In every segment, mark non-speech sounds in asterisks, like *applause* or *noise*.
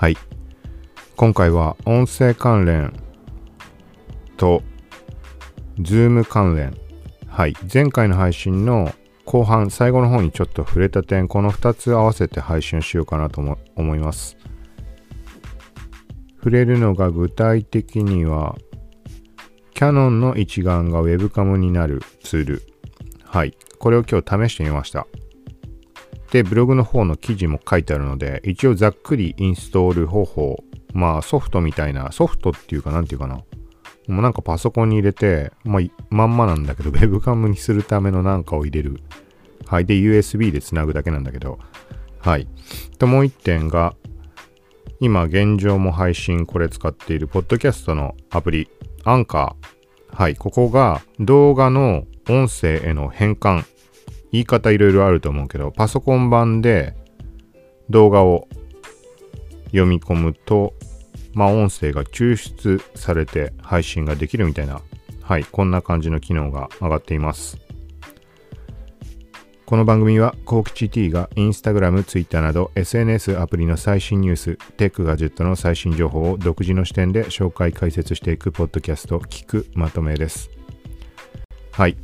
はい。今回は音声関連と、ズーム関連。はい。前回の配信の後半、最後の方にちょっと触れた点、この2つ合わせて配信しようかなと思います。触れるのが具体的には、キャノンの一眼が Webcam になるツール。はい。これを今日試してみました。で、ブログの方の記事も書いてあるので、一応ざっくりインストール方法、まあソフトみたいな、ソフトっていうかなんていうかな。もうなんかパソコンに入れて、まあまんまなんだけど、Webcam にするためのなんかを入れる。はい。で、USB で繋ぐだけなんだけど、はい。と、もう一点が、今現状も配信これ使っているポッドキャストのアプリ、アンカー。はい。ここが動画の音声への変換。言い方いろいろあると思うけど、パソコン版で動画を読み込むと、まあ音声が抽出されて配信ができるみたいな、はい、こんな感じの機能が上がっています。この番組は、コーキチ T がインスタグラム、ツイッターなど SNS アプリの最新ニュース、テックガジェットの最新情報を独自の視点で紹介解説していくポッドキャスト、聞くまとめです。はい。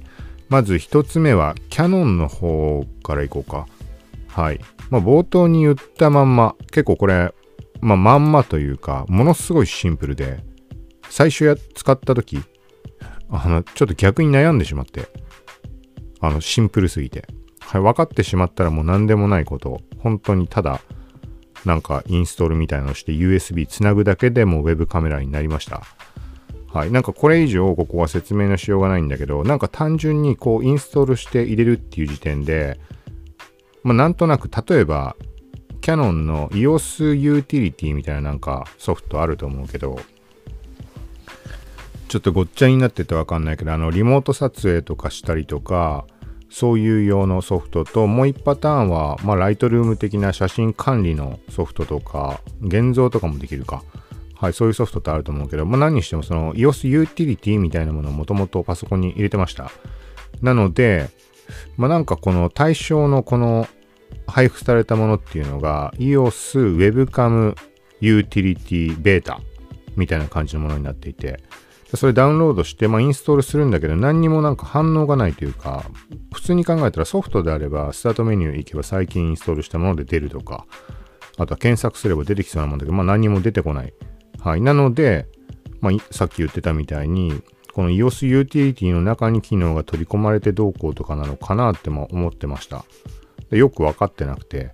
まず一つ目は、キャノンの方からいこうか。はい。まあ、冒頭に言ったまんま、結構これ、まあ、まんまというか、ものすごいシンプルで、最初や、使った時、あの、ちょっと逆に悩んでしまって、あの、シンプルすぎて。はい、分かってしまったらもう何でもないこと、本当にただ、なんかインストールみたいなのをして USB つなぐだけでも Web カメラになりました。はい。なんかこれ以上ここは説明のしようがないんだけど、なんか単純にこうインストールして入れるっていう時点で、まあなんとなく例えば、キャノンの EOS ユーティリティみたいななんかソフトあると思うけど、ちょっとごっちゃになっててわかんないけど、あの、リモート撮影とかしたりとか、そういう用のソフトと、もう一パターンは、まあ、ライトルーム的な写真管理のソフトとか、現像とかもできるか。はい、そういうソフトってあると思うけど、まあ、何にしてもその EOS ユーティリティみたいなものをもともとパソコンに入れてました。なので、まあ、なんかこの対象のこの配布されたものっていうのが EOS Webcam Utility Beta みたいな感じのものになっていて、それダウンロードして、まあ、インストールするんだけど、何にもなんか反応がないというか、普通に考えたらソフトであれば、スタートメニュー行けば最近インストールしたもので出るとか、あとは検索すれば出てきそうなもんだけど、まあ何にも出てこない。はい。なので、まあ、さっき言ってたみたいに、この EOS ユーティリティの中に機能が取り込まれてどうこうとかなのかなっても思ってました。でよく分かってなくて、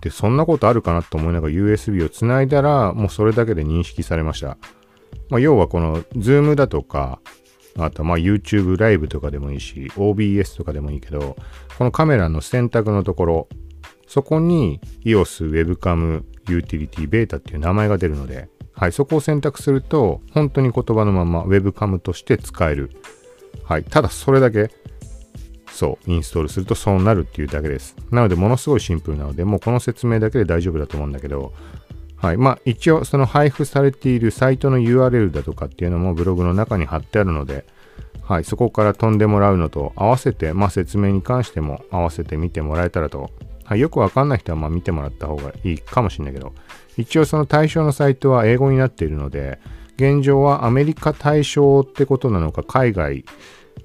で、そんなことあるかなと思いながら USB をつないだら、もうそれだけで認識されました。まあ、要はこの Zoom だとか、あとまあ YouTube ライブとかでもいいし、OBS とかでもいいけど、このカメラの選択のところ、そこに EOS Webcam Utility Beta っていう名前が出るので、はい、そこを選択すると、本当に言葉のまま Webcam として使える。はい、ただそれだけ、そう、インストールするとそうなるっていうだけです。なので、ものすごいシンプルなので、もうこの説明だけで大丈夫だと思うんだけど、はい。まあ、一応、その配布されているサイトの URL だとかっていうのもブログの中に貼ってあるので、はい。そこから飛んでもらうのと合わせて、まあ、説明に関しても合わせて見てもらえたらと。はい。よくわかんない人は、ま、見てもらった方がいいかもしれないけど、一応その対象のサイトは英語になっているので、現状はアメリカ対象ってことなのか、海外、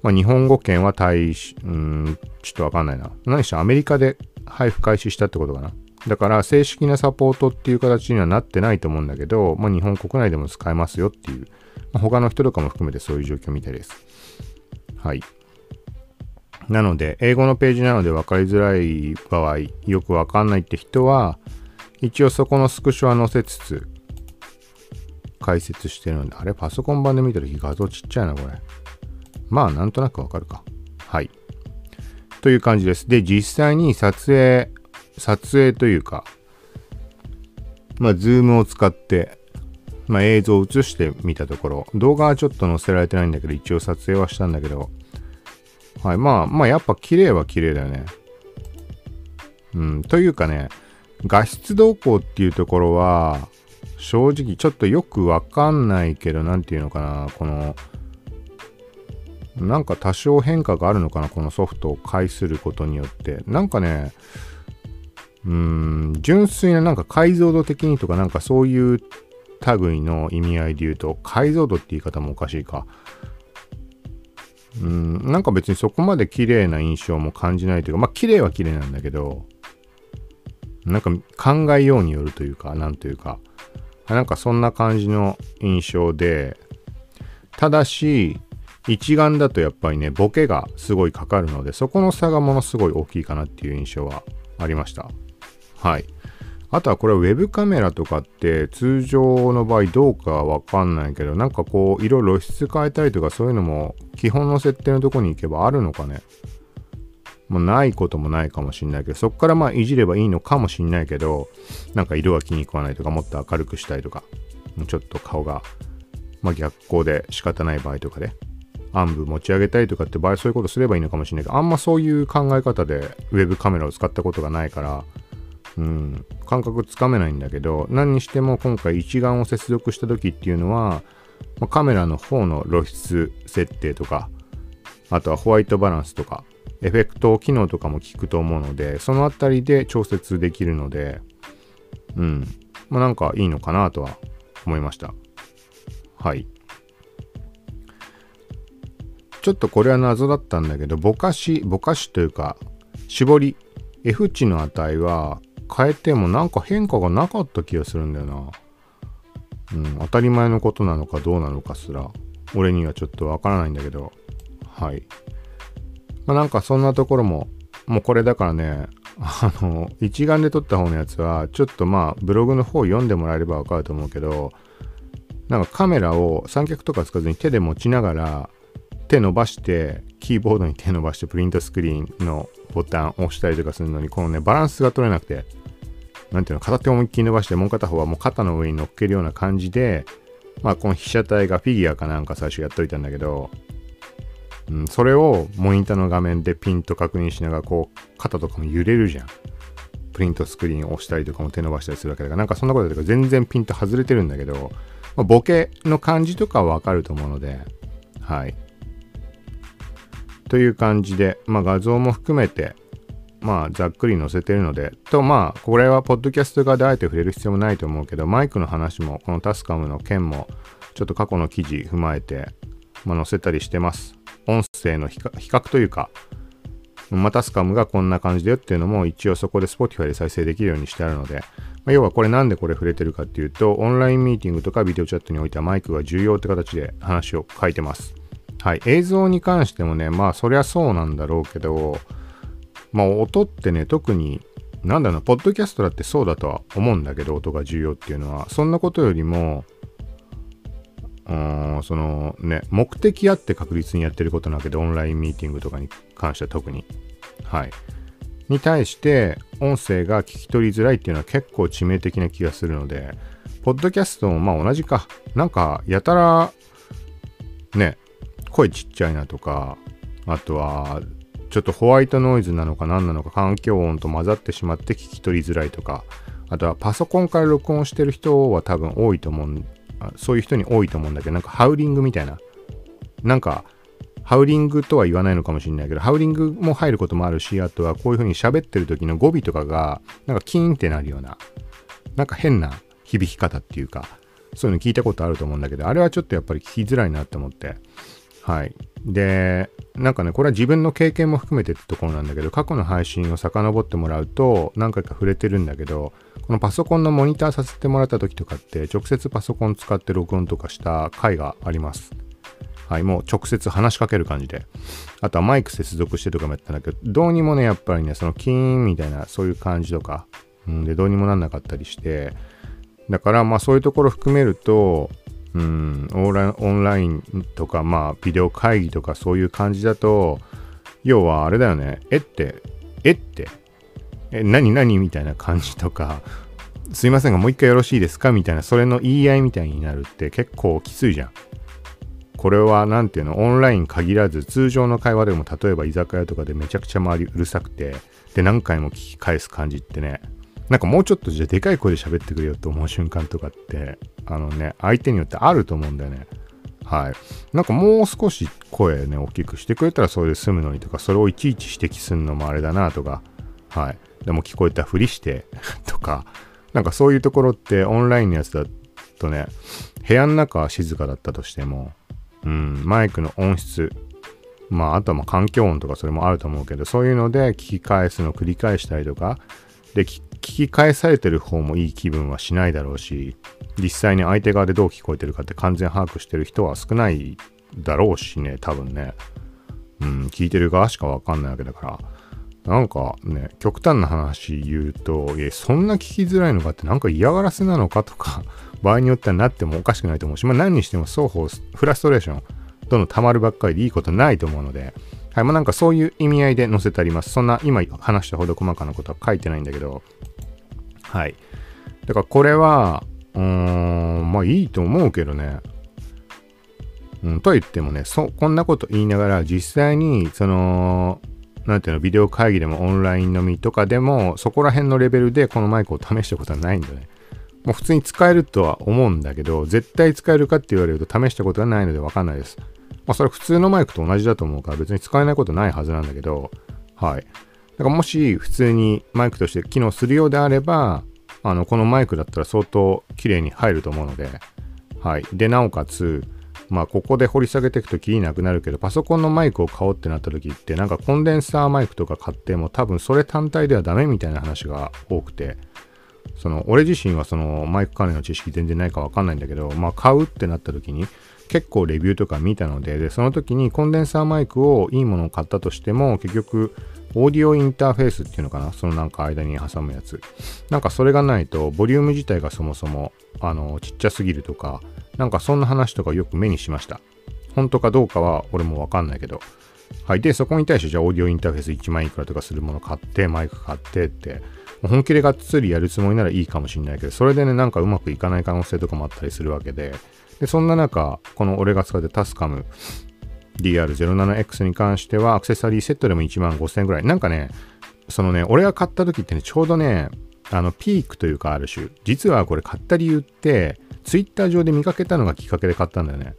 まあ、日本語圏は対、うん、ちょっとわかんないな。何しろアメリカで配布開始したってことかな。だから正式なサポートっていう形にはなってないと思うんだけど、まあ、日本国内でも使えますよっていう、まあ、他の人とかも含めてそういう状況みたいです。はい。なので、英語のページなので分かりづらい場合、よくわかんないって人は、一応そこのスクショは載せつつ、解説してるので、あれパソコン版で見た時画像ちっちゃいな、これ。まあ、なんとなくわかるか。はい。という感じです。で、実際に撮影、撮影というか、まあ、ズームを使って、まあ、映像を映してみたところ、動画はちょっと載せられてないんだけど、一応撮影はしたんだけど、はい、まあ、まあ、やっぱ綺麗は綺麗だよね。うん、というかね、画質動向っていうところは、正直ちょっとよくわかんないけど、なんていうのかな、この、なんか多少変化があるのかな、このソフトを介することによって。なんかね、うーん、純粋ななんか解像度的にとかなんかそういう類の意味合いで言うと、解像度って言い方もおかしいか。うん、なんか別にそこまで綺麗な印象も感じないというか、まあ綺麗は綺麗なんだけど、なんか考えようによるというか、なんというか、なんかそんな感じの印象で、ただし、一眼だとやっぱりね、ボケがすごいかかるので、そこの差がものすごい大きいかなっていう印象はありました。はい。あとはこれウェブカメラとかって通常の場合どうかわかんないけど、なんかこう、色露出変えたりとかそういうのも基本の設定のとこに行けばあるのかね。もうないこともないかもしんないけど、そこからまあいじればいいのかもしんないけど、なんか色が気に食わないとか、もっと明るくしたいとか、ちょっと顔が、まあ逆光で仕方ない場合とかで、暗部持ち上げたいとかって場合そういうことすればいいのかもしれないけど、あんまそういう考え方でウェブカメラを使ったことがないから、うん、感覚つかめないんだけど、何にしても今回一眼を接続した時っていうのは、まあ、カメラの方の露出設定とか、あとはホワイトバランスとか、エフェクト機能とかも効くと思うので、そのあたりで調節できるので、うん。まあなんかいいのかなとは思いました。はい。ちょっとこれは謎だったんだけど、ぼかし、ぼかしというか、絞り、F 値の値は変えてもなんか変化がなかった気がするんだよな。うん、当たり前のことなのかどうなのかすら、俺にはちょっとわからないんだけど、はい。まあ、なんかそんなところも、もうこれだからね、あの、一眼で撮った方のやつは、ちょっとまあ、ブログの方読んでもらえればわかると思うけど、なんかカメラを三脚とか使わずに手で持ちながら、手伸ばして、キーボードに手伸ばしてプリントスクリーンのボタンを押したりとかするのに、このね、バランスが取れなくて、なんていうの、片手を思いっきり伸ばして、もう片方はもう肩の上に乗っけるような感じで、まあ、この被写体がフィギュアかなんか最初やっといたんだけど、うん、それをモニターの画面でピンと確認しながら、こう、肩とかも揺れるじゃん。プリントスクリーンを押したりとかも手伸ばしたりするわけだから、なんかそんなことだと全然ピンと外れてるんだけど、まあ、ボケの感じとかはわかると思うので、はい。という感じで、まあ画像も含めて、まあざっくり載せてるので、とまあこれはポッドキャスト側であえて触れる必要もないと思うけど、マイクの話もこのタスカムの件もちょっと過去の記事踏まえて、まあ、載せたりしてます。音声の比較というか、またスカムがこんな感じだよっていうのも一応そこで Spotify で再生できるようにしてあるので、まあ、要はこれなんでこれ触れてるかっていうと、オンラインミーティングとかビデオチャットにおいてはマイクが重要って形で話を書いてます。はい。映像に関してもね、まあそりゃそうなんだろうけど、まあ音ってね、特になんだろうな、ポッドキャストだってそうだとは思うんだけど、音が重要っていうのは、そんなことよりも、うんそのね、目的あって確実にやってることなわけで、オンラインミーティングとかに関しては特に。はい。に対して、音声が聞き取りづらいっていうのは結構致命的な気がするので、ポッドキャストもまあ同じか。なんか、やたら、ね、声ちっちゃいなとか、あとは、ちょっとホワイトノイズなのか何なのか環境音と混ざってしまって聞き取りづらいとか、あとはパソコンから録音してる人は多分多いと思うそういう人に多いと思うんだけど、なんかハウリングみたいな。なんか、ハウリングとは言わないのかもしれないけど、ハウリングも入ることもあるし、あとはこういう風に喋ってる時の語尾とかが、なんかキーンってなるような、なんか変な響き方っていうか、そういうの聞いたことあると思うんだけど、あれはちょっとやっぱり聞きづらいなって思って。はい。で、なんかね、これは自分の経験も含めてってところなんだけど、過去の配信を遡ってもらうと、何回か触れてるんだけど、このパソコンのモニターさせてもらった時とかって、直接パソコン使って録音とかした回があります。はい、もう直接話しかける感じで。あとはマイク接続してとかもやったんだけど、どうにもね、やっぱりね、そのキーンみたいな、そういう感じとか、うん、で、どうにもなんなかったりして、だから、まあそういうところ含めると、うん、オンラインとか、まあ、ビデオ会議とかそういう感じだと、要はあれだよね、えって、えって、え、何何？みたいな感じとか、すいませんがもう一回よろしいですか？みたいな、それの言い合いみたいになるって結構きついじゃん。これは何ていうの、オンライン限らず、通常の会話でも例えば居酒屋とかでめちゃくちゃ周りうるさくて、で何回も聞き返す感じってね、なんかもうちょっとじゃあでかい声で喋ってくれよと思う瞬間とかって、あのね、相手によってあると思うんだよね。はい。なんかもう少し声ね、大きくしてくれたらそれで済むのにとか、それをいちいち指摘するのもあれだなとか、はい。でも聞こえたふりして *laughs* とか、なんかそういうところってオンラインのやつだとね、部屋の中は静かだったとしても、うん、マイクの音質、まあ、あとはま環境音とかそれもあると思うけど、そういうので聞き返すのを繰り返したりとか、で、聞聞き返されてる方もいい気分はしないだろうし、実際に相手側でどう聞こえてるかって完全把握してる人は少ないだろうしね、多分ね。うん、聞いてる側しかわかんないわけだから。なんかね、極端な話言うと、いや、そんな聞きづらいのかってなんか嫌がらせなのかとか、*laughs* 場合によってはなってもおかしくないと思うし、まあ何にしても双方フラストレーション、どんどん溜まるばっかりでいいことないと思うので、はい、まあなんかそういう意味合いで載せてあります。そんな今話したほど細かなことは書いてないんだけど、はい。だからこれは、うーん、まあいいと思うけどね。うん、と言ってもね、そ、こんなこと言いながら実際に、その、なんていうの、ビデオ会議でもオンライン飲みとかでも、そこら辺のレベルでこのマイクを試したことはないんだね。もう普通に使えるとは思うんだけど、絶対使えるかって言われると試したことがないのでわかんないです。まあそれは普通のマイクと同じだと思うから別に使えないことないはずなんだけど、はい。だからもし普通にマイクとして機能するようであれば、あの、このマイクだったら相当綺麗に入ると思うので、はい。で、なおかつ、まあ、ここで掘り下げていくときりなくなるけど、パソコンのマイクを買おうってなった時って、なんかコンデンサーマイクとか買っても多分それ単体ではダメみたいな話が多くて、その、俺自身はそのマイク関連の知識全然ないかわかんないんだけど、まあ、買うってなった時に、結構レビューとか見たので、で、その時にコンデンサーマイクをいいものを買ったとしても、結局、オーディオインターフェースっていうのかな？そのなんか間に挟むやつ。なんかそれがないと、ボリューム自体がそもそも、あの、ちっちゃすぎるとか、なんかそんな話とかよく目にしました。本当かどうかは俺もわかんないけど。はい。で、そこに対してじゃあオーディオインターフェース1万いくらとかするもの買って、マイク買ってって、本気でがっつりやるつもりならいいかもしんないけど、それでね、なんかうまくいかない可能性とかもあったりするわけで、で、そんな中、この俺が使ってタスカム DR07X に関しては、アクセサリーセットでも1万5000円ぐらい。なんかね、そのね、俺が買った時ってね、ちょうどね、あの、ピークというかある種、実はこれ買った理由って、ツイッター上で見かけたのがきっかけで買ったんだよね。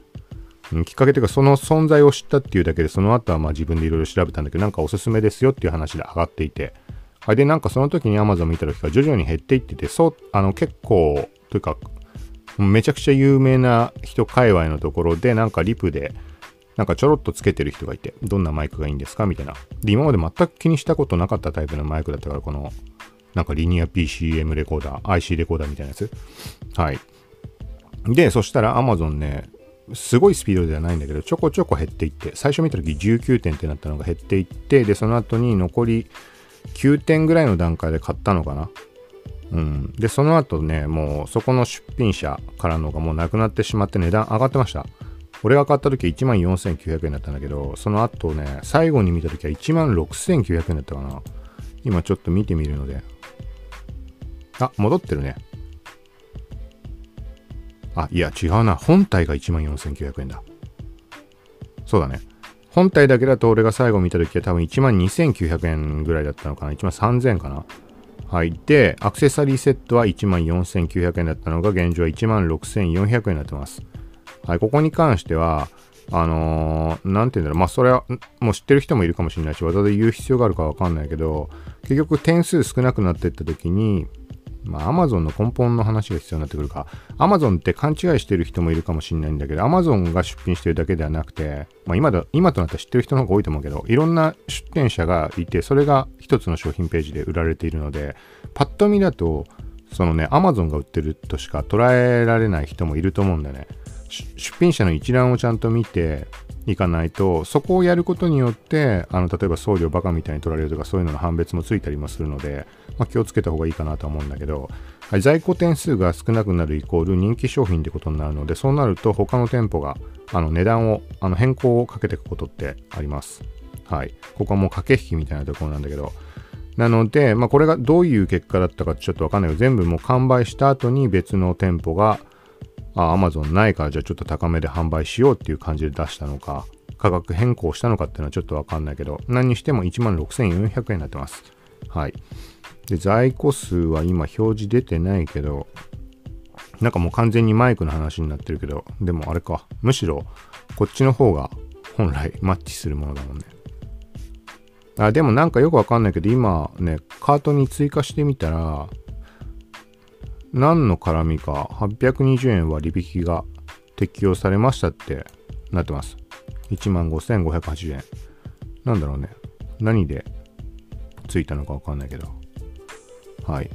きっかけというか、その存在を知ったっていうだけで、その後はまあ自分でいろいろ調べたんだけど、なんかおすすめですよっていう話で上がっていて。はい。で、なんかその時に Amazon 見た時から徐々に減っていってて、そう、あの、結構、というか、めちゃくちゃ有名な人界隈のところで、なんかリプで、なんかちょろっとつけてる人がいて、どんなマイクがいいんですかみたいな。で、今まで全く気にしたことなかったタイプのマイクだったから、この、なんかリニア PCM レコーダー、IC レコーダーみたいなやつ。はい。で、そしたら Amazon ね、すごいスピードではないんだけど、ちょこちょこ減っていって、最初見た時19点ってなったのが減っていって、で、その後に残り9点ぐらいの段階で買ったのかな。うん。で、その後ね、もうそこの出品者からのがもうなくなってしまって値段上がってました。俺が買った時は14,900円だったんだけど、その後ね、最後に見た時は16,900円だったかな。今ちょっと見てみるので。あ、戻ってるね。あ、いや違うな。本体が14,900円だ。そうだね。本体だけだと俺が最後見た時は多分12,900円ぐらいだったのかな。13,000円かな。はい。で、アクセサリーセットは14,900円だったのが現状は16,400円になってます。はい。ここに関しては、あのー、なんて言うんだろう。まあ、それは、もう知ってる人もいるかもしれないし、わざわざ言う必要があるかわかんないけど、結局点数少なくなっていった時に、まあ、アマゾンの根本の話が必要になってくるか。アマゾンって勘違いしてる人もいるかもしれないんだけど、アマゾンが出品してるだけではなくて、まあ、今だ、今となったら知ってる人の方が多いと思うけど、いろんな出店者がいて、それが一つの商品ページで売られているので、パッと見だと、そのね、アマゾンが売ってるとしか捉えられない人もいると思うんだよね。出品者の一覧をちゃんと見ていかないと、そこをやることによって、あの、例えば送料バカみたいに取られるとか、そういうのの判別もついたりもするので、まあ、気をつけた方がいいかなと思うんだけど、はい、在庫点数が少なくなるイコール人気商品ってことになるので、そうなると他の店舗があの値段を、あの変更をかけていくことってあります。はい。ここはもう駆け引きみたいなところなんだけど、なので、まあ、これがどういう結果だったかちょっとわかんないけど、全部もう完売した後に別の店舗が、あ、Amazon ないからじゃあちょっと高めで販売しようっていう感じで出したのか、価格変更したのかっていうのはちょっとわかんないけど、何にしても16,400円になってます。はい。で、在庫数は今表示出てないけど、なんかもう完全にマイクの話になってるけど、でもあれか、むしろこっちの方が本来マッチするものだもんね。あ、でもなんかよくわかんないけど、今ね、カートに追加してみたら、何の絡みか820円割引が適用されましたってなってます。15,580円。なんだろうね。何でついたのかわかんないけど。はい。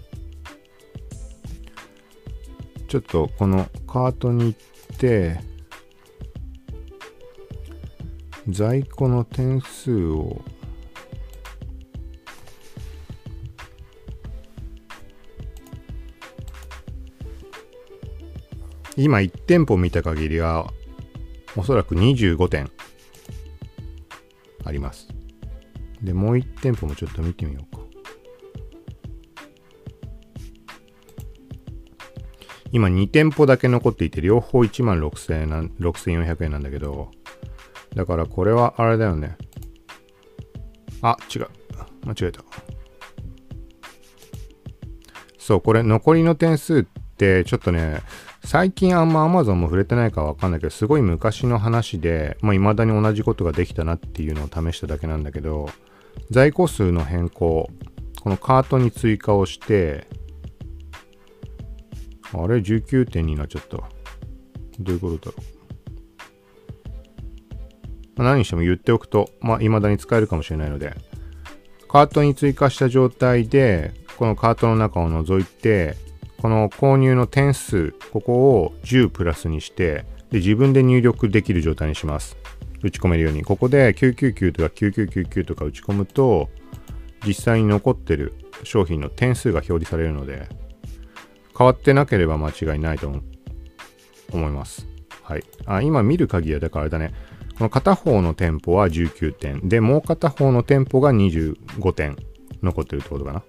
ちょっとこのカートに行って、在庫の点数を今1店舗見た限りはおそらく25点あります。でもう1店舗もちょっと見てみようか。今2店舗だけ残っていて両方1万6000円な6400円なんだけどだからこれはあれだよね。あ違う。間違えた。そうこれ残りの点数ってちょっとね最近あんま Amazon も触れてないかわかんないけど、すごい昔の話で、まあ、未だに同じことができたなっていうのを試しただけなんだけど、在庫数の変更、このカートに追加をして、あれ ?19 点になっちゃった。どういうことだろう？何にしても言っておくと、まあ、未だに使えるかもしれないので、カートに追加した状態で、このカートの中を覗いて、この購入の点数、ここを10プラスにして、で自分で入力できる状態にします。打ち込めるように。ここで999とか9999とか打ち込むと、実際に残ってる商品の点数が表示されるので、変わってなければ間違いないと思います。はい。あ、今見る限りは、だからあれだね。この片方の店舗は19点。で、もう片方の店舗が25点残ってるってことかな。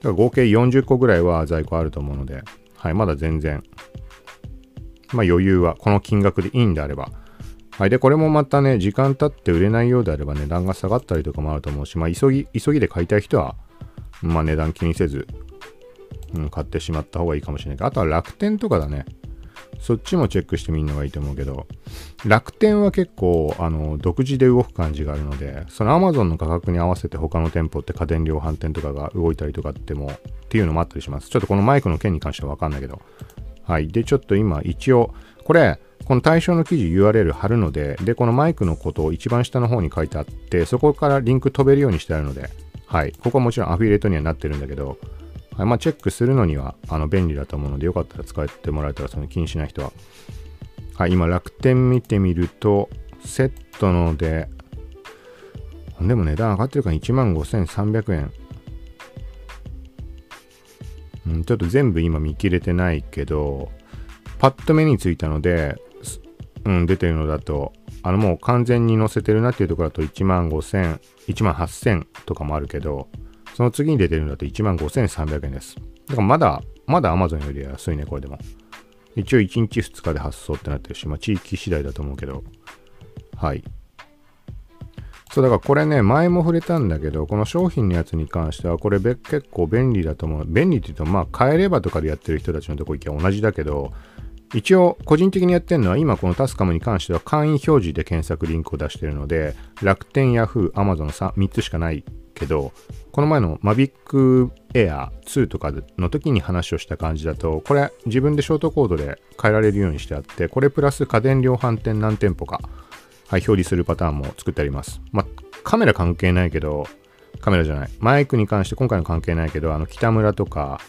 だから合計40個ぐらいは在庫あると思うので、はい、まだ全然、まあ余裕は、この金額でいいんであれば。はい。で、これもまたね、時間経って売れないようであれば値段が下がったりとかもあると思うし、まあ急ぎ、急ぎで買いたい人は、まあ値段気にせず、うん、買ってしまった方がいいかもしれないけど、あとは楽天とかだね。そっちもチェックしてみるのがいいと思うけど、楽天は結構、あの、独自で動く感じがあるので、その Amazon の価格に合わせて他の店舗って家電量販店とかが動いたりとかっても、っていうのもあったりします。ちょっとこのマイクの件に関してはわかんないけど。はい。で、ちょっと今、一応、これ、この対象の記事 URL 貼るので、で、このマイクのことを一番下の方に書いてあって、そこからリンク飛べるようにしてあるので、はい。ここはもちろんアフィリエイトにはなってるんだけど、はいまあ、チェックするのにはあの便利だと思うので、よかったら使ってもらえたらその気にしない人は。はい、今楽天見てみると、セットので、でも値段上がってるから1万5300円。うん、ちょっと全部今見切れてないけど、パッと目についたので、うん、出てるのだと、あのもう完全に載せてるなっていうところだと1万5000、1万8000とかもあるけど、その次に出てるのだと1万5300円です。だからまだ、まだ Amazon より安いね、これでも。一応1日2日で発送ってなってるし、まあ地域次第だと思うけど。はい。そう、だからこれね、前も触れたんだけど、この商品のやつに関しては、これ結構便利だと思う。便利って言うと、まあ、買えればとかでやってる人たちのとこ行きゃ同じだけど、一応、個人的にやってるのは、今このタスカムに関しては、会員表示で検索リンクを出してるので、楽天、ヤフー、アマゾン 3, 3つしかないけど、この前の Mavic Air 2とかの時に話をした感じだと、これ自分でショートコードで変えられるようにしてあって、これプラス家電量販店何店舗か、はい、表示するパターンも作ってあります。まあ、カメラ関係ないけど、カメラじゃない。マイクに関して今回の関係ないけど、あの、北村とか、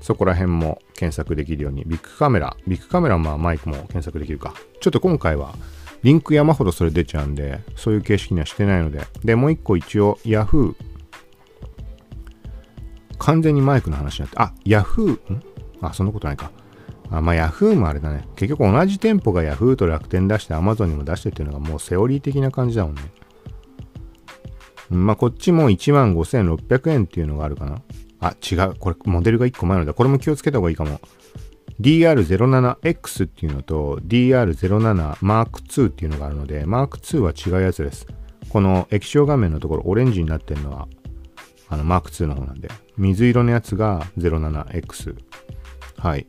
そこら辺も検索できるように、ビッグカメラ、ビッグカメラはまあマイクも検索できるか。ちょっと今回はリンク山ほどそれ出ちゃうんで、そういう形式にはしてないので。で、もう一個一応 Yahoo。完全にマイクの話になって、あ、Yahoo、ん？あ、そんなことないか。あまあ Yahoo もあれだね。結局同じ店舗が Yahoo と楽天出して Amazon にも出してっていうのがもうセオリー的な感じだもんね。まあこっちも15,600円っていうのがあるかな。あ、違う。これモデルが1個前のだ。これも気をつけた方がいいかも。DR07X っていうのと DR07 M2 っていうのがあるので M2 は違うやつです。この液晶画面のところオレンジになってるのはあの M2 の方なんで水色のやつが 07X。はい。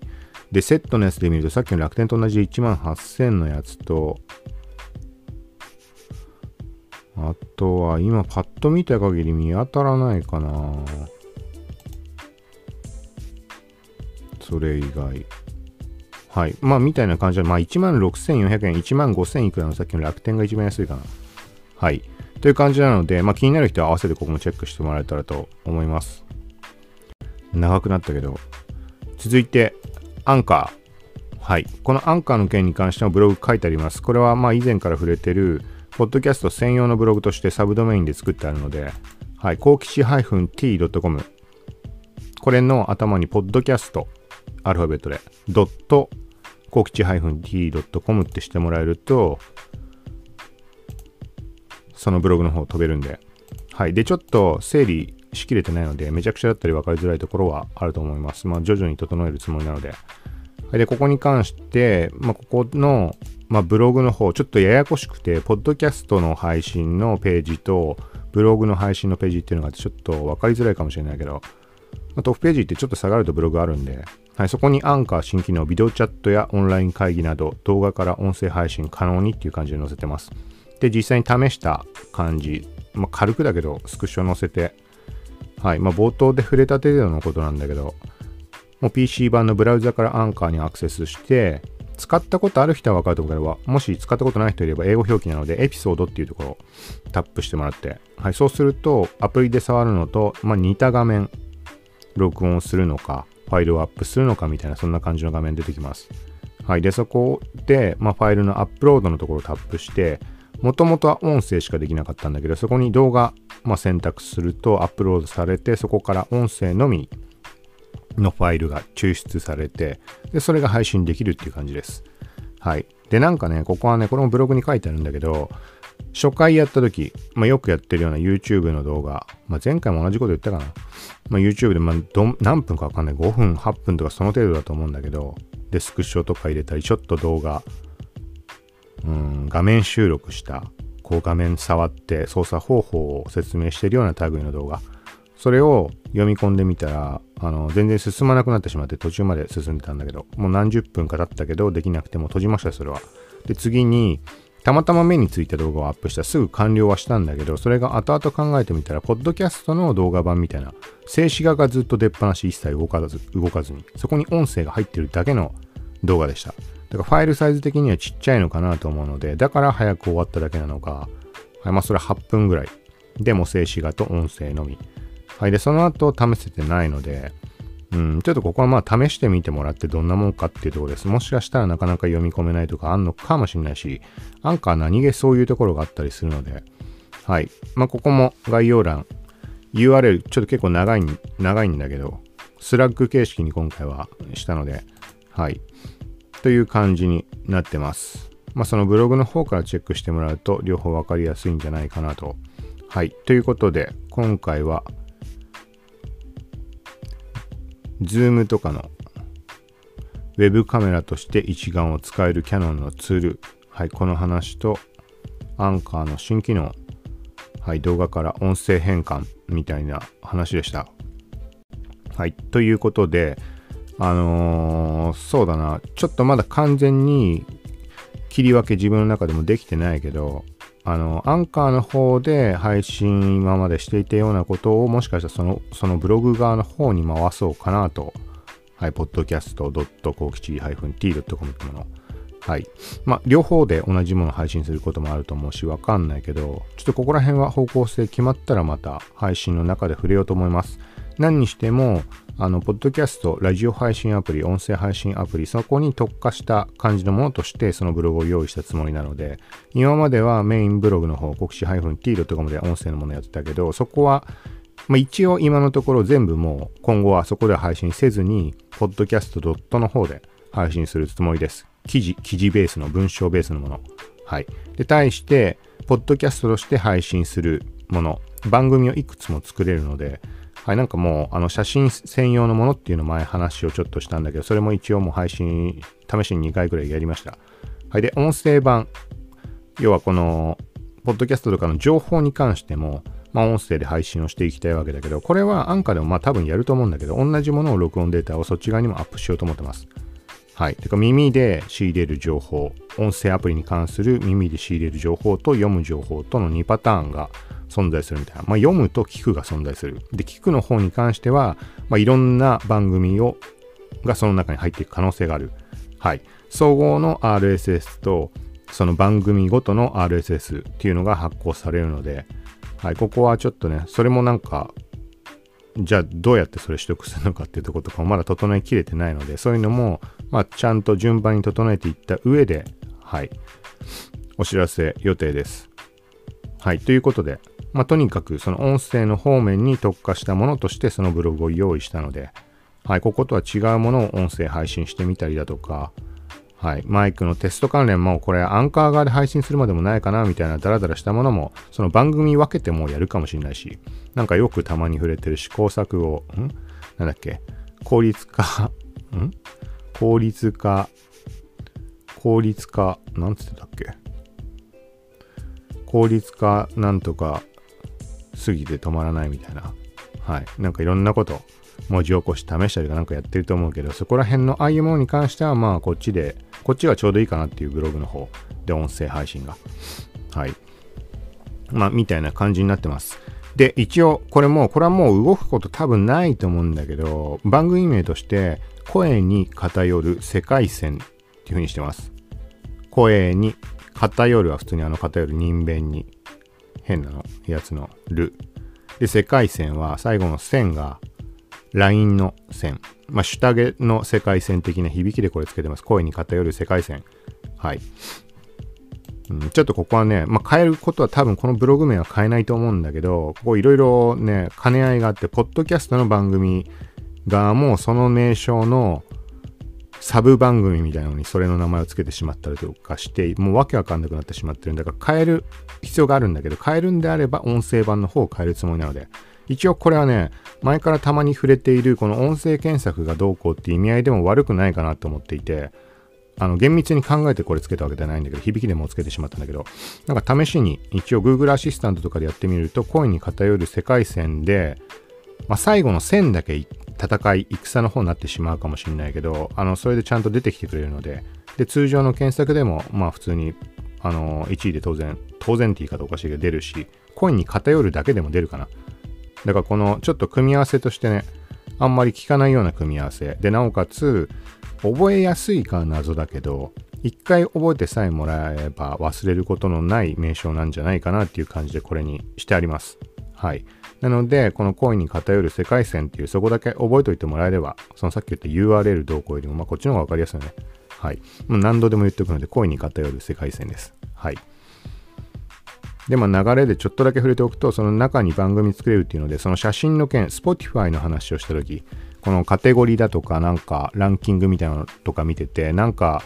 で、セットのやつで見るとさっきの楽天と同じ1万8000のやつとあとは今パッと見た限り見当たらないかなそれ以外。はい。まあ、みたいな感じで、まあ、16,400円、1万5,000いくらのさっきの楽天が一番安いかな。はい。という感じなので、まあ、気になる人は合わせてここもチェックしてもらえたらと思います。長くなったけど。続いて、アンカー。はい。このアンカーの件に関してもブログ書いてあります。これはまあ以前から触れてる、ポッドキャスト専用のブログとしてサブドメインで作ってあるので、はい。幸吉 -t.com。これの頭にポッドキャスト、アルファベットで、ドット、幸吉 -t.com ってしてもらえると、そのブログの方飛べるんで。はい。で、ちょっと整理しきれてないので、めちゃくちゃだったり分かりづらいところはあると思います。まあ、徐々に整えるつもりなので。はい、で、ここに関して、まあ、ここの、まあ、ブログの方、ちょっとややこしくて、ポッドキャストの配信のページと、ブログの配信のページっていうのが、ちょっと分かりづらいかもしれないけど、まあ、トップページってちょっと下がるとブログあるんで、はい、そこにアンカー新機能、ビデオチャットやオンライン会議など、動画から音声配信可能にっていう感じで載せてます。で、実際に試した感じ、まあ、軽くだけど、スクショ載せて、はい、まあ、冒頭で触れた程度のことなんだけど、もう PC 版のブラウザからアンカーにアクセスして、使ったことある人は分かると思うけど、もし使ったことない人いれば英語表記なので、エピソードっていうところをタップしてもらって、はい、そうすると、アプリで触るのと、まあ、似た画面、録音するのか、ファイルをアップするのかみたいな、そんな感じの画面出てきます。はい。で、そこで、まあ、ファイルのアップロードのところをタップして、もともとは音声しかできなかったんだけど、そこに動画、まあ、選択するとアップロードされて、そこから音声のみのファイルが抽出されて、で、それが配信できるっていう感じです。はい。で、なんかね、ここはね、これもブログに書いてあるんだけど、初回やった時、まあ、よくやってるような YouTube の動画、まあ、前回も同じこと言ったかな。まあ、YouTube で、まど何分かわかんない。5分、8分とかその程度だと思うんだけど、で、スクショとか入れたり、ちょっと動画、うん、画面収録した、こう画面触って操作方法を説明してるような類の動画。それを読み込んでみたら、あの、全然進まなくなってしまって途中まで進んでたんだけど、もう何十分か経ったけど、できなくても閉じました、それは。で、次に、たまたま目についた動画をアップしたすぐ完了はしたんだけど、それが後々考えてみたら、ポッドキャストの動画版みたいな、静止画がずっと出っ放し一切動かず、動かずに、そこに音声が入ってるだけの動画でした。だからファイルサイズ的にはちっちゃいのかなと思うので、だから早く終わっただけなのか、はい、まあそれ8分ぐらい。でも静止画と音声のみ。はい。で、その後試せてないので、うん、ちょっとここはまあ試してみてもらってどんなもんかっていうところです。もしかしたらなかなか読み込めないとかあんのかもしれないし、アンカー何気そういうところがあったりするので、はい。まあここも概要欄、URL ちょっと結構長い、長いんだけど、スラッグ形式に今回はしたので、はい。という感じになってます。まあ、そのブログの方からチェックしてもらうと両方分かりやすいんじゃないかなと。はい。ということで、今回は、Zoom とかのウェブカメラとして一眼を使えるキャノンのツール。はい。この話と、アンカーの新機能。はい。動画から音声変換みたいな話でした。はい。ということで、あのー、そうだな、ちょっとまだ完全に切り分け自分の中でもできてないけど、あの、アンカーの方で配信今までしていたようなことをもしかしたらその、そのブログ側の方に回そうかなと、はい、podcast.kokichi-t.com ってもの。はい。まあ、両方で同じもの配信することもあると思うし、わかんないけど、ちょっとここら辺は方向性決まったらまた配信の中で触れようと思います。何にしても、あの、ポッドキャスト、ラジオ配信アプリ、音声配信アプリ、そこに特化した感じのものとして、そのブログを用意したつもりなので、今まではメインブログの方、国士 -t.com で音声のものやってたけど、そこは、まあ、一応今のところ全部もう今後はそこで配信せずに、ポッドキャスト .com の方で配信するつもりです。記事、記事ベースの文章ベースのもの。はい。で、対して、ポッドキャストとして配信するもの、番組をいくつも作れるので、はい、なんかもう、あの、写真専用のものっていうの前話をちょっとしたんだけど、それも一応もう配信、試しに2回ぐらいやりました。はい、で、音声版、要はこの、ポッドキャストとかの情報に関しても、まあ、音声で配信をしていきたいわけだけど、これは安価でもまあ多分やると思うんだけど、同じものを録音データをそっち側にもアップしようと思ってます。はい。てか耳で仕入れる情報、音声アプリに関する耳で仕入れる情報と読む情報との2パターンが存在するみたいな。まあ、読むと聞くが存在する。で、聞くの方に関しては、まあ、いろんな番組を、がその中に入っていく可能性がある。はい。総合の RSS と、その番組ごとの RSS っていうのが発行されるので、はい。ここはちょっとね、それもなんか、じゃあどうやってそれ取得するのかっていうとことかもまだ整えきれてないので、そういうのも、まあ、ちゃんと順番に整えていった上で、はい、お知らせ予定です。はい、ということで、まあ、とにかくその音声の方面に特化したものとしてそのブログを用意したので、はい、こことは違うものを音声配信してみたりだとか、はい、マイクのテスト関連もこれアンカー側で配信するまでもないかなみたいなダラダラしたものもその番組分けてもやるかもしれないしなんかよくたまに触れてる試行錯誤ん？なんだっけ？効率化ん？効率化効率化なんつってたっけ？効率化なんとか過ぎて止まらないみたいなはいなんかいろんなこと文字起こし試したりかなんかやってると思うけどそこら辺のああいうものに関してはまあこっちでこっちがちょうどいいかなっていうブログの方で音声配信が。はい。まあ、みたいな感じになってます。で、一応、これも、これはもう動くこと多分ないと思うんだけど、番組名として、声に偏る世界線っていう風にしてます。声に偏るは普通にあの偏る人弁に変なのやつのる。で、世界線は最後の線が LINE の線。まあ、シュタゲの世界線的な響きでこれつけてます。声に偏る世界線。はい。うん、ちょっとここはね、まあ、変えることは多分このブログ名は変えないと思うんだけど、ここいろいろね、兼ね合いがあって、ポッドキャストの番組側もその名称のサブ番組みたいなのにそれの名前を付けてしまったりとかして、もうわけわかんなくなってしまってるんだから変える必要があるんだけど、変えるんであれば音声版の方を変えるつもりなので、一応これはね、前からたまに触れているこの音声検索がどうこうって意味合いでも悪くないかなと思っていて、あの、厳密に考えてこれつけたわけではないんだけど、響きでもつけてしまったんだけど、なんか試しに一応 Google アシスタントとかでやってみると、声に偏る世界線で、まあ、最後の線だけ戦い、戦の方になってしまうかもしれないけど、あの、それでちゃんと出てきてくれるので、で、通常の検索でも、まあ普通に、あの、1位で当然、当然って言い方おかしいけど出るし、声に偏るだけでも出るかな。だからこのちょっと組み合わせとしてね、あんまり効かないような組み合わせ。で、なおかつ、覚えやすいか謎だけど、一回覚えてさえもらえば忘れることのない名称なんじゃないかなっていう感じでこれにしてあります。はい。なので、この恋に偏る世界線っていうそこだけ覚えておいてもらえれば、そのさっき言った URL 動向よりも、まあこっちの方がわかりやすいよね。はい。もう何度でも言っておくので、恋に偏る世界線です。はい。で、まあ、流れでちょっとだけ触れておくと、その中に番組作れるっていうので、その写真の件、Spotify の話をしたとき、このカテゴリーだとか、なんかランキングみたいなのとか見てて、なんか、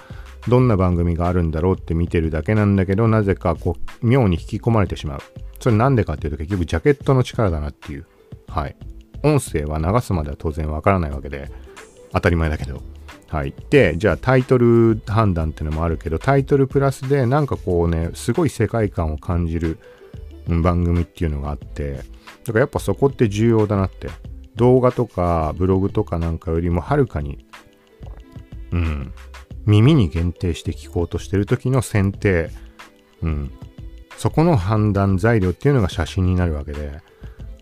どんな番組があるんだろうって見てるだけなんだけど、なぜかこう、妙に引き込まれてしまう。それなんでかっていうと、結局ジャケットの力だなっていう。はい。音声は流すまでは当然わからないわけで、当たり前だけど。はい。で、じゃあタイトル判断っていうのもあるけど、タイトルプラスでなんかこうね、すごい世界観を感じる番組っていうのがあって、だからやっぱそこって重要だなって。動画とかブログとかなんかよりもはるかに、うん、耳に限定して聞こうとしてる時の選定、うん、そこの判断材料っていうのが写真になるわけで、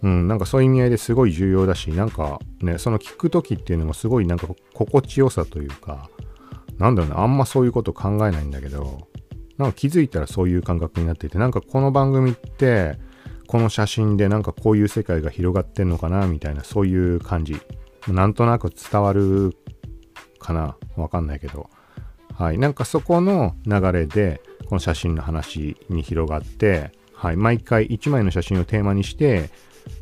うん、なんかそういう意味合いですごい重要だし、なんかね、その聞くときっていうのもすごいなんか心地よさというか、なんだろうな、あんまそういうこと考えないんだけど、なんか気づいたらそういう感覚になっていて、なんかこの番組って、この写真でなんかこういう世界が広がってんのかな、みたいなそういう感じ。なんとなく伝わるかな。わかんないけど。はい。なんかそこの流れで、この写真の話に広がって、はい。毎回1枚の写真をテーマにして、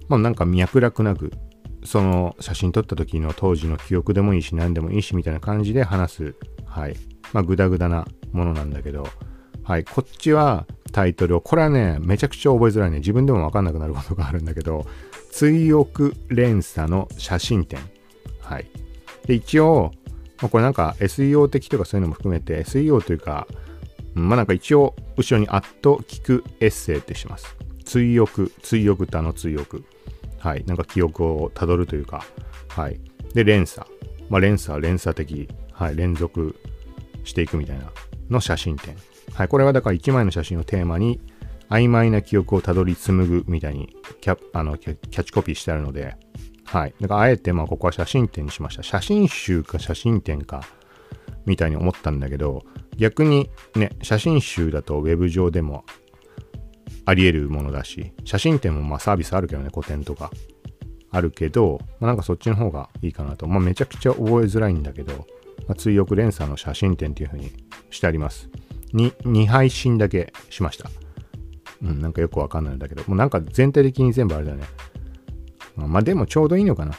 まあなんか脈絡なく、その写真撮った時の当時の記憶でもいいし何でもいいしみたいな感じで話す。はい。まあグダグダなものなんだけど、はい。こっちはタイトルを、これはね、めちゃくちゃ覚えづらいね。自分でもわかんなくなることがあるんだけど、追憶連鎖の写真展。はい。で、一応、まあ、これなんか SEO 的とかそういうのも含めて SEO というか、まあなんか一応後ろにアット聞くエッセイってします。追憶、追憶ってあの追憶。はい。なんか記憶をたどるというか、はい。で、連鎖。まあ、連鎖、連鎖的。はい、連続していくみたいなの写真展。はい、これはだから1枚の写真をテーマに曖昧な記憶をたどり紡ぐみたいにキャあのキャッチコピーしてあるので、はい。だからあえてまあここは写真展にしました。写真集か写真展かみたいに思ったんだけど、逆にね、写真集だとウェブ上でもあり得るものだし、写真展もまあサービスあるけどね、個展とか。あるけど、まあ、なんかそっちの方がいいかなと。まあめちゃくちゃ覚えづらいんだけど、まあ、追憶連鎖の写真展っていう風にしてあります。に、2配信だけしました。うん、なんかよくわかんないんだけど、もうなんか全体的に全部あれだね。まあ、でもちょうどいいのかな。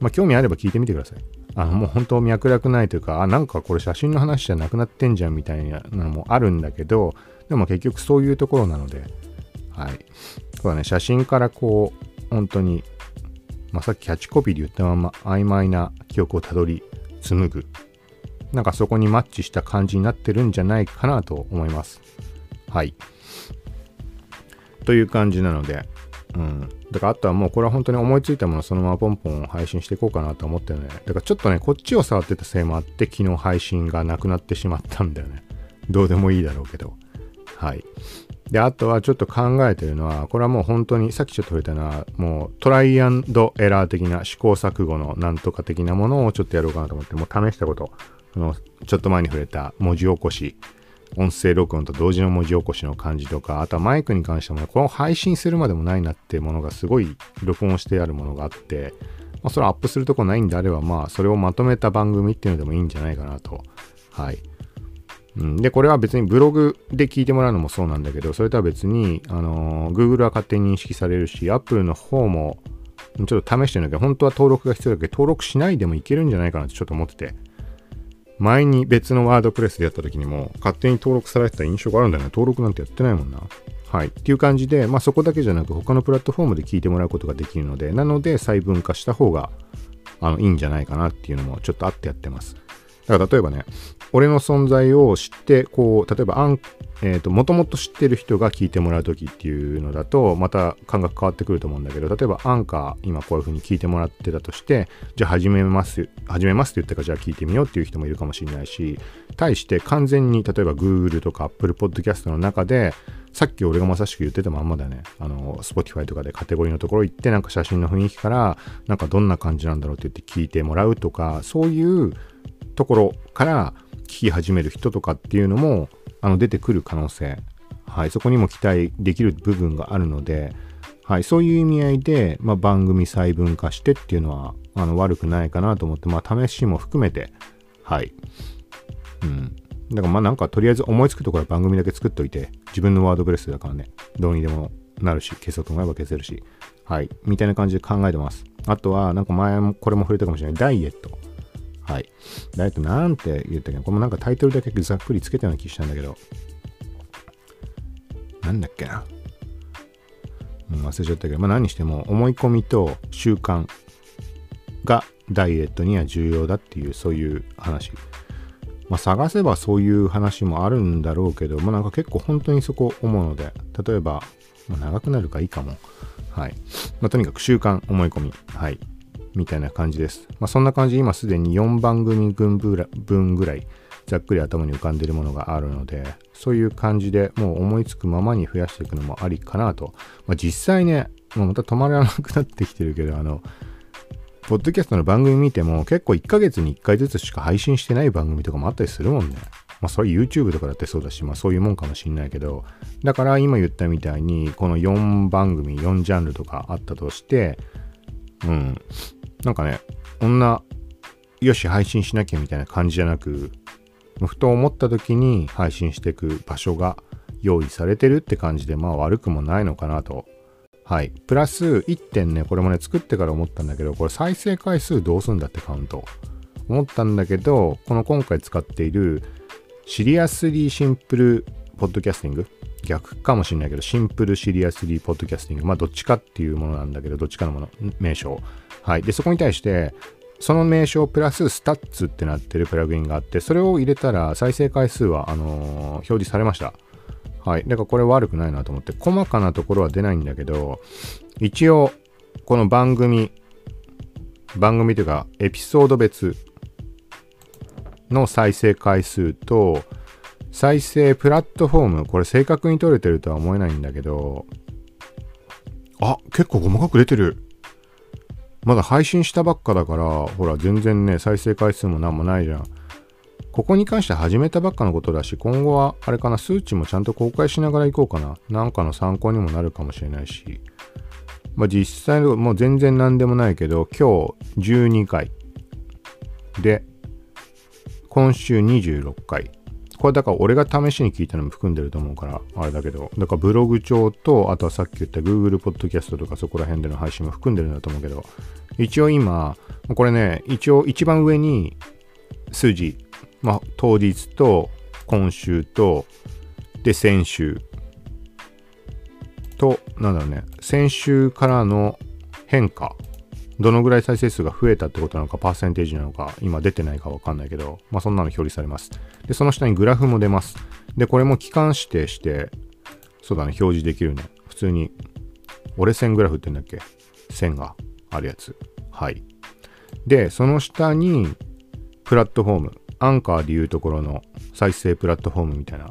まあ興味あれば聞いてみてください。あのもう本当脈絡ないというか、あ、なんかこれ写真の話じゃなくなってんじゃんみたいなのもあるんだけど、でも結局そういうところなので、はい。そうだね、写真からこう、本当に、まあ、さっきキャッチコピーで言ったまま曖昧な記憶をたどり紡ぐ。なんかそこにマッチした感じになってるんじゃないかなと思います。はい。という感じなので、うん。だからあとはもうこれは本当に思いついたものそのままポンポン配信していこうかなと思ってるね。だからちょっとね、こっちを触ってたせいもあって昨日配信がなくなってしまったんだよね。どうでもいいだろうけど。はい。で、あとはちょっと考えてるのは、これはもう本当に、さっきちょっと触れたのは、もうトライアンドエラー的な試行錯誤のなんとか的なものをちょっとやろうかなと思って、もう試したこと、そのちょっと前に触れた文字起こし、音声録音と同時の文字起こしの感じとか、あとはマイクに関しても、この配信するまでもないなってものがすごい録音してあるものがあって、まあ、それアップするとこないんであれば、まあ、それをまとめた番組っていうのでもいいんじゃないかなと、はい、うん、で、これは別にブログで聞いてもらうのもそうなんだけど、それとは別に、あのー、Google は勝手に認識されるし、Apple の方もちょっと試してるんだけど、本当は登録が必要だけど、登録しないでもいけるんじゃないかなってちょっと思ってて。前に別のワードプレスでやった時にも、勝手に登録されてた印象があるんだよね。登録なんてやってないもんな。はい。っていう感じで、まあそこだけじゃなく、他のプラットフォームで聞いてもらうことができるので、なので細分化した方が、あの、いいんじゃないかなっていうのもちょっとあってやってます。だから例えばね、俺の存在を知って、こう、例えばアン、え、ー、と、もともと知ってる人が聞いてもらうときっていうのだと、また感覚変わってくると思うんだけど、例えばアンカー、今こういう風に聞いてもらってたとして、じゃあ始めます、始めますって言ったから、じゃあ聞いてみようっていう人もいるかもしれないし、対して完全に、例えば Google とか Apple Podcast の中で、さっき俺がまさしく言ってたまんまだね。あの、Spotify とかでカテゴリーのところ行って、なんか写真の雰囲気から、なんかどんな感じなんだろうって言って聞いてもらうとか、そういうところから聞き始める人とかっていうのもあの出てくる可能性、はい、そこにも期待できる部分があるので、はい、そういう意味合いで、まあ、番組細分化してっていうのはあの悪くないかなと思って、まあ、試しも含めて、はい。うん。だからまあなんかとりあえず思いつくところは番組だけ作っといて、自分のワードプレスだからね、どうにでもなるし、消そうと思えば消せるし、はい。みたいな感じで考えてます。あとは、なんか前もこれも触れたかもしれない、ダイエット。はい。ダイエットなんて言ったっけこれもなんかタイトルだけざっくりつけたような気したんだけど、なんだっけな。う、忘れちゃったけど、まあ何しても思い込みと習慣がダイエットには重要だっていう、そういう話。まあ探せばそういう話もあるんだろうけど、まあなんか結構本当にそこ思うので、例えば、まあ、長くなるかいいかも。はい。まあとにかく習慣、思い込み。はい。みたいな感じです。まあ、そんな感じ、今すでに4番組分ぐらい、ざっくり頭に浮かんでるものがあるので、そういう感じでもう思いつくままに増やしていくのもありかなと。まあ、実際ね、もうまた止まらなくなってきてるけど、あの、ポッドキャストの番組見ても結構1ヶ月に1回ずつしか配信してない番組とかもあったりするもんね。まあそれ YouTube とかだってそうだし、まあそういうもんかもしんないけど、だから今言ったみたいにこの4番組、4ジャンルとかあったとして、うん。なんかね、こんな、よし、配信しなきゃみたいな感じじゃなく、ふと思った時に配信していく場所が用意されてるって感じで、まあ悪くもないのかなと。はい。プラス1点ね、これもね、作ってから思ったんだけど、これ再生回数どうすんだってカウント。思ったんだけど、この今回使っているシリアスリーシンプルポッドキャスティング？逆かもしれないけど、シンプルシリアスリーポッドキャスティング。まあ、どっちかっていうものなんだけど、どっちかのもの、名称。はい。で、そこに対して、その名称プラススタッツってなってるプラグインがあって、それを入れたら再生回数は、あのー、表示されました。はい。だからこれ悪くないなと思って、細かなところは出ないんだけど、一応、この番組、番組というか、エピソード別の再生回数と、再生プラットフォーム、これ正確に取れてるとは思えないんだけど、あ、結構細かく出てる。まだ配信したばっかだから、ほら、全然ね、再生回数もなんもないじゃん。ここに関して始めたばっかのことだし、今後は、あれかな、数値もちゃんと公開しながら行こうかな。なんかの参考にもなるかもしれないし。まあ実際の、もう全然何でもないけど、今日12回。で、今週26回。これだから俺が試しに聞いたのも含んでると思うから、あれだけど、だからブログ帳と、あとはさっき言った Google Podcast とかそこら辺での配信も含んでるんだと思うけど、一応今、これね、一応一番上に数字、まあ当日と今週と、で先週。と、なんだろうね、先週からの変化。どのぐらい再生数が増えたってことなのか、パーセンテージなのか、今出てないかわかんないけど、まあそんなの表示されます。で、その下にグラフも出ます。で、これも期間指定して、そうだね、表示できるね。普通に、折れ線グラフって言うんだっけ？線があるやつ。はい。で、その下に、プラットフォーム、アンカーでいうところの再生プラットフォームみたいな、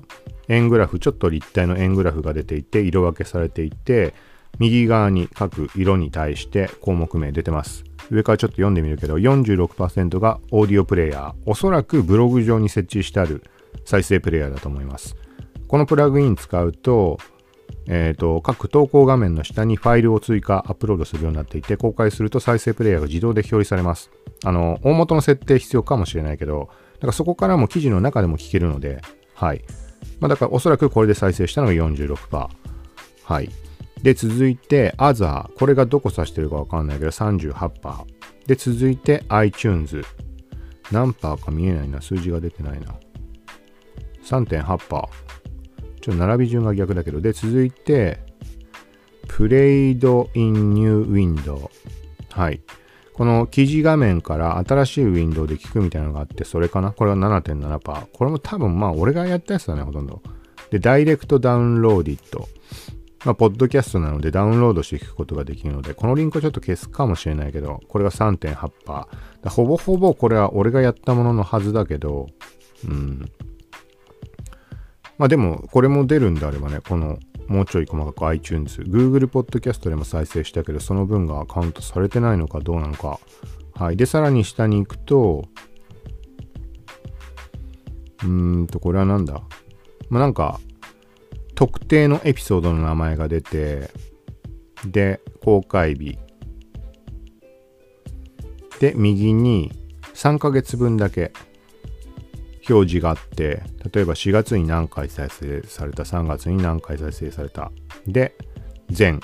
円グラフ、ちょっと立体の円グラフが出ていて、色分けされていて、右側に各色に対して項目名出てます。上からちょっと読んでみるけど、46%がオーディオプレイヤー。おそらくブログ上に設置してある再生プレイヤーだと思います。このプラグイン使うと、えっ、ー、と、各投稿画面の下にファイルを追加、アップロードするようになっていて、公開すると再生プレイヤーが自動で表示されます。あの、大元の設定必要かもしれないけど、だからそこからも記事の中でも聞けるので、はい。まあ、だからおそらくこれで再生したのが46%。はい。で、続いて、Other。これがどこ指してるかわかんないけど、38%。で、続いて iTunes。何パーか見えないな。数字が出てないな。3.8%。ちょっと並び順が逆だけど。で、続いて、Played in New Window。はい。この記事画面から新しいウィンドウで聞くみたいなのがあって、それかな？これは7.7%。これも多分まあ俺がやったやつだね、ほとんど。で、ダイレクトダウンローディット。まあ、ポッドキャストなのでダウンロードして聞くことができるので、このリンクをちょっと消すかもしれないけど、これが3.8%。ほぼほぼこれは俺がやったもののはずだけど、うん。まあでも、これも出るんであればね、この、もうちょい細かく iTunes、Google Podcast でも再生したけど、その分がカウントされてないのかどうなのか。はい。で、さらに下に行くと、うーんと、これはなんだ？まあなんか、特定のエピソードの名前が出て、で、公開日。で、右に3ヶ月分だけ表示があって、例えば4月に何回再生された、3月に何回再生された。で、全、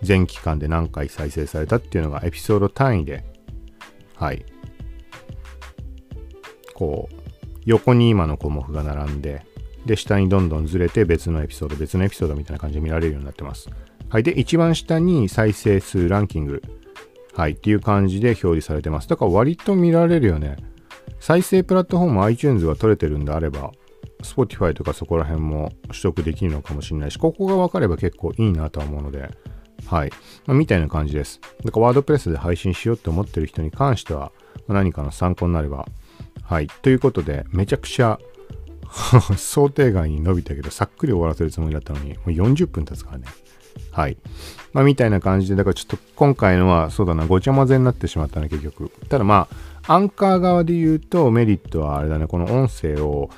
全期間で何回再生されたっていうのがエピソード単位で、はい。こう、横に今の項目が並んで、で、下にどんどんずれて別のエピソード、別のエピソードみたいな感じで見られるようになってます。はい。で、一番下に再生数ランキング。はい。っていう感じで表示されてます。だから割と見られるよね。再生プラットフォーム iTunes が取れてるんであれば、Spotify とかそこら辺も取得できるのかもしれないし、ここが分かれば結構いいなとは思うので、はい。まあ、みたいな感じです。だからワードプレスで配信しようって思ってる人に関しては、何かの参考になれば。はい。ということで、めちゃくちゃ *laughs* 想定外に伸びたけど、さっくり終わらせるつもりだったのに、もう40分経つからね。はい。まあ、みたいな感じで、だからちょっと今回のは、そうだな、ごちゃ混ぜになってしまったね、結局。ただまあ、アンカー側で言うと、メリットはあれだね、この音声を、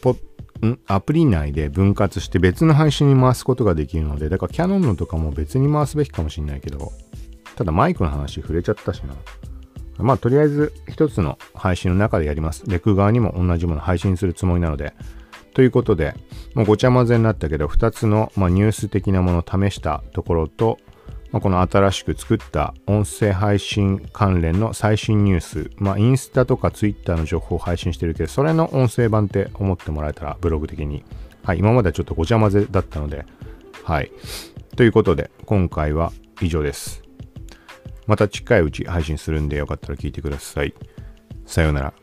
ポん？アプリ内で分割して別の配信に回すことができるので、だからキャノンのとかも別に回すべきかもしれないけど、ただマイクの話触れちゃったしな。まあ、とりあえず一つの配信の中でやります。レク側にも同じもの配信するつもりなので。ということで、もうごちゃ混ぜになったけど、2つの、まあ、ニュース的なものを試したところと、まあ、この新しく作った音声配信関連の最新ニュース、まあ、インスタとかツイッターの情報を配信してるけど、それの音声版って思ってもらえたら、ブログ的に。はい、今まではちょっとごちゃ混ぜだったので、はい。ということで、今回は以上です。また近いうち配信するんでよかったら聞いてください。さようなら。